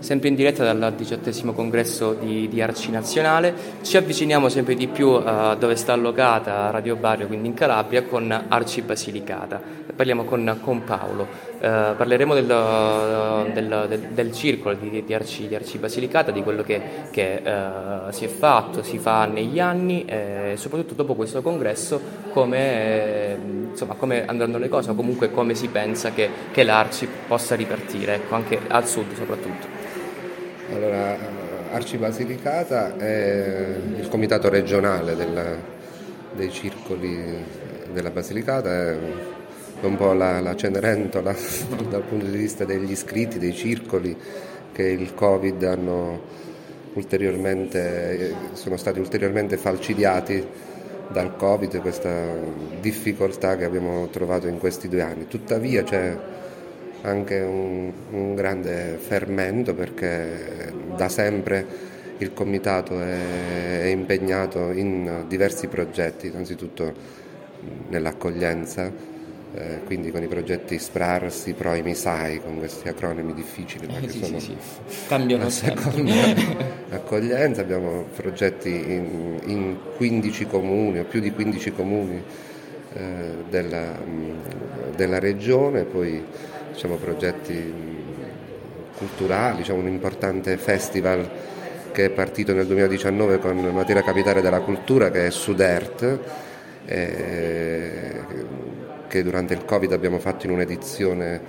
sempre in diretta dal diciottesimo congresso di, di Arci Nazionale. Ci avviciniamo sempre di più a dove sta allocata Radio Barrio, quindi in Calabria, con Arci Basilicata. Parliamo con, con Paolo. Uh, parleremo del, del, del, del circolo di, di, Arci, di, Arci, Basilicata, di quello che, che uh, si è fatto, si fa negli anni e soprattutto dopo questo congresso come, eh, insomma, come andranno le cose o comunque come si pensa che, che l'Arci possa ripartire, ecco, anche al sud soprattutto. Allora, Arci Basilicata è il comitato regionale della, dei circoli della Basilicata, è un po' la, la Cenerentola dal punto di vista degli iscritti, dei circoli che il Covid sono stati ulteriormente falcidiati dal Covid, questa difficoltà che abbiamo trovato in questi due anni. Tuttavia c'è anche un, un grande fermento perché da sempre il comitato è, è impegnato in diversi progetti, innanzitutto nell'accoglienza eh, quindi con i progetti SPRARS, PROIMI, SAI, con questi acronimi difficili ma che sì, sono sì, sì. cambiano seconda accoglienza, abbiamo progetti in, in, 15 comuni o più di 15 comuni eh, della, della, regione, poi diciamo, progetti culturali, diciamo, un importante festival che è partito nel 2019 con Matera Capitale della Cultura che è Sudert. Eh, che durante il Covid abbiamo fatto in un'edizione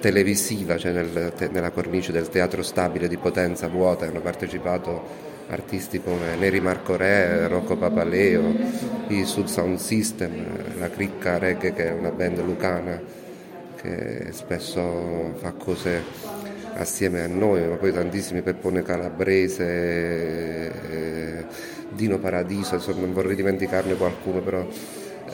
televisiva, cioè nel, te, nella cornice del Teatro Stabile di Potenza Vuota, hanno partecipato artisti come Neri Marco Re, Rocco Papaleo, i Sud Sound System, la Cricca Reggae che è una band lucana che spesso fa cose assieme a noi, ma poi tantissimi Peppone Calabrese, eh, Dino Paradiso, insomma, non vorrei dimenticarne qualcuno, però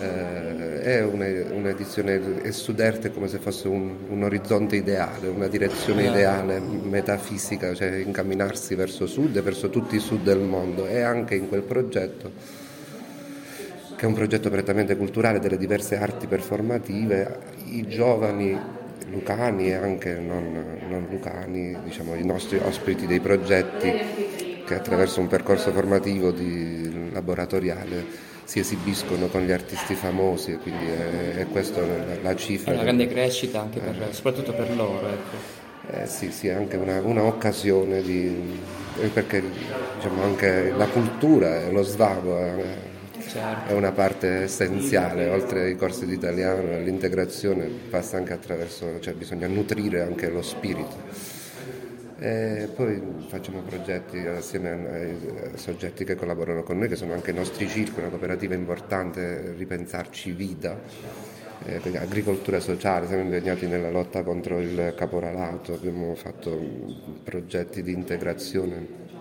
eh, è un'edizione è Suderte come se fosse un, un, orizzonte ideale, una direzione ideale, metafisica, cioè incamminarsi verso sud e verso tutti i sud del mondo. E anche in quel progetto che è un progetto prettamente culturale delle diverse arti performative, i giovani lucani e anche non, non lucani, diciamo, i nostri ospiti dei progetti che attraverso un percorso formativo di, laboratoriale si esibiscono con gli artisti famosi, quindi è, è questa la, la, cifra. È una grande crescita anche per, eh. soprattutto per loro. Ecco. Eh, sì, sì, anche una, un'occasione di, eh, perché diciamo, anche la cultura e lo svago è, certo. è, una parte essenziale, oltre ai corsi di italiano, l'integrazione passa anche attraverso, cioè bisogna nutrire anche lo spirito. E poi facciamo progetti assieme ai soggetti che collaborano con noi, che sono anche i nostri circoli, una cooperativa importante, Ripensarci Vita, eh, agricoltura sociale, siamo impegnati nella lotta contro il caporalato, abbiamo fatto progetti di integrazione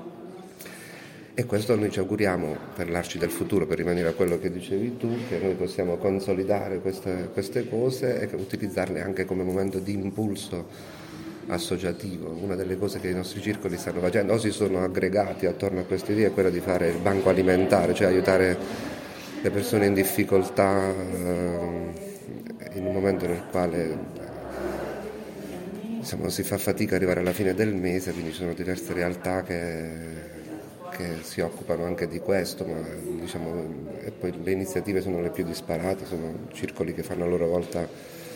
e questo noi ci auguriamo per l'Arci del futuro, per rimanere a quello che dicevi tu, che noi possiamo consolidare queste, queste cose e utilizzarle anche come momento di impulso associativo. Una delle cose che i nostri circoli stanno facendo o si sono aggregati attorno a questa idea è quella di fare il banco alimentare, cioè aiutare le persone in difficoltà eh, in un momento nel quale insomma, si fa fatica ad arrivare alla fine del mese, quindi ci sono diverse realtà che, che si occupano anche di questo, ma diciamo, e poi le iniziative sono le più disparate, sono circoli che fanno a loro volta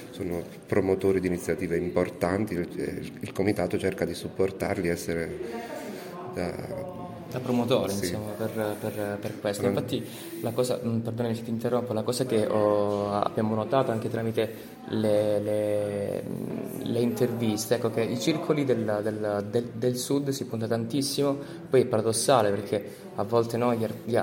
sono promotori di iniziative importanti, il, il comitato cerca di supportarli, essere da, da promotore sì. insomma, per, per, per, questo. Infatti la cosa, mm, perdonami se ti interrompo, la cosa che ho, abbiamo notato anche tramite le, le, le interviste, ecco che i circoli del, del, del, del, sud si punta tantissimo, poi è paradossale perché a volte no, gli, gli,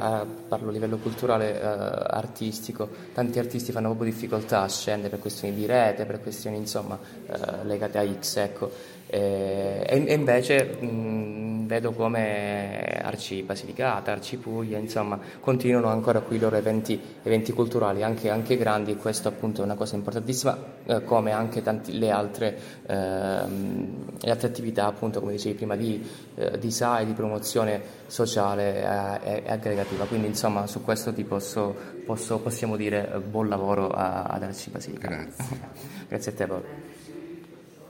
parlo a livello culturale, eh, artistico, tanti artisti fanno proprio difficoltà a scendere per questioni di rete, per questioni insomma eh, legate a X, ecco. e, e, invece mh, vedo come Arci Basilicata, Arci Puglia, insomma, continuano ancora qui i loro eventi, eventi culturali, anche, anche, grandi, questo appunto è una cosa importantissima, eh, come anche tanti, le, altre, eh, le, altre, attività, appunto, come dicevi prima, di, eh, di SAI, di promozione sociale e, aggregativa. Quindi insomma su questo ti posso, posso possiamo dire buon lavoro ad Arci Basilica. Grazie. Grazie a te Paolo.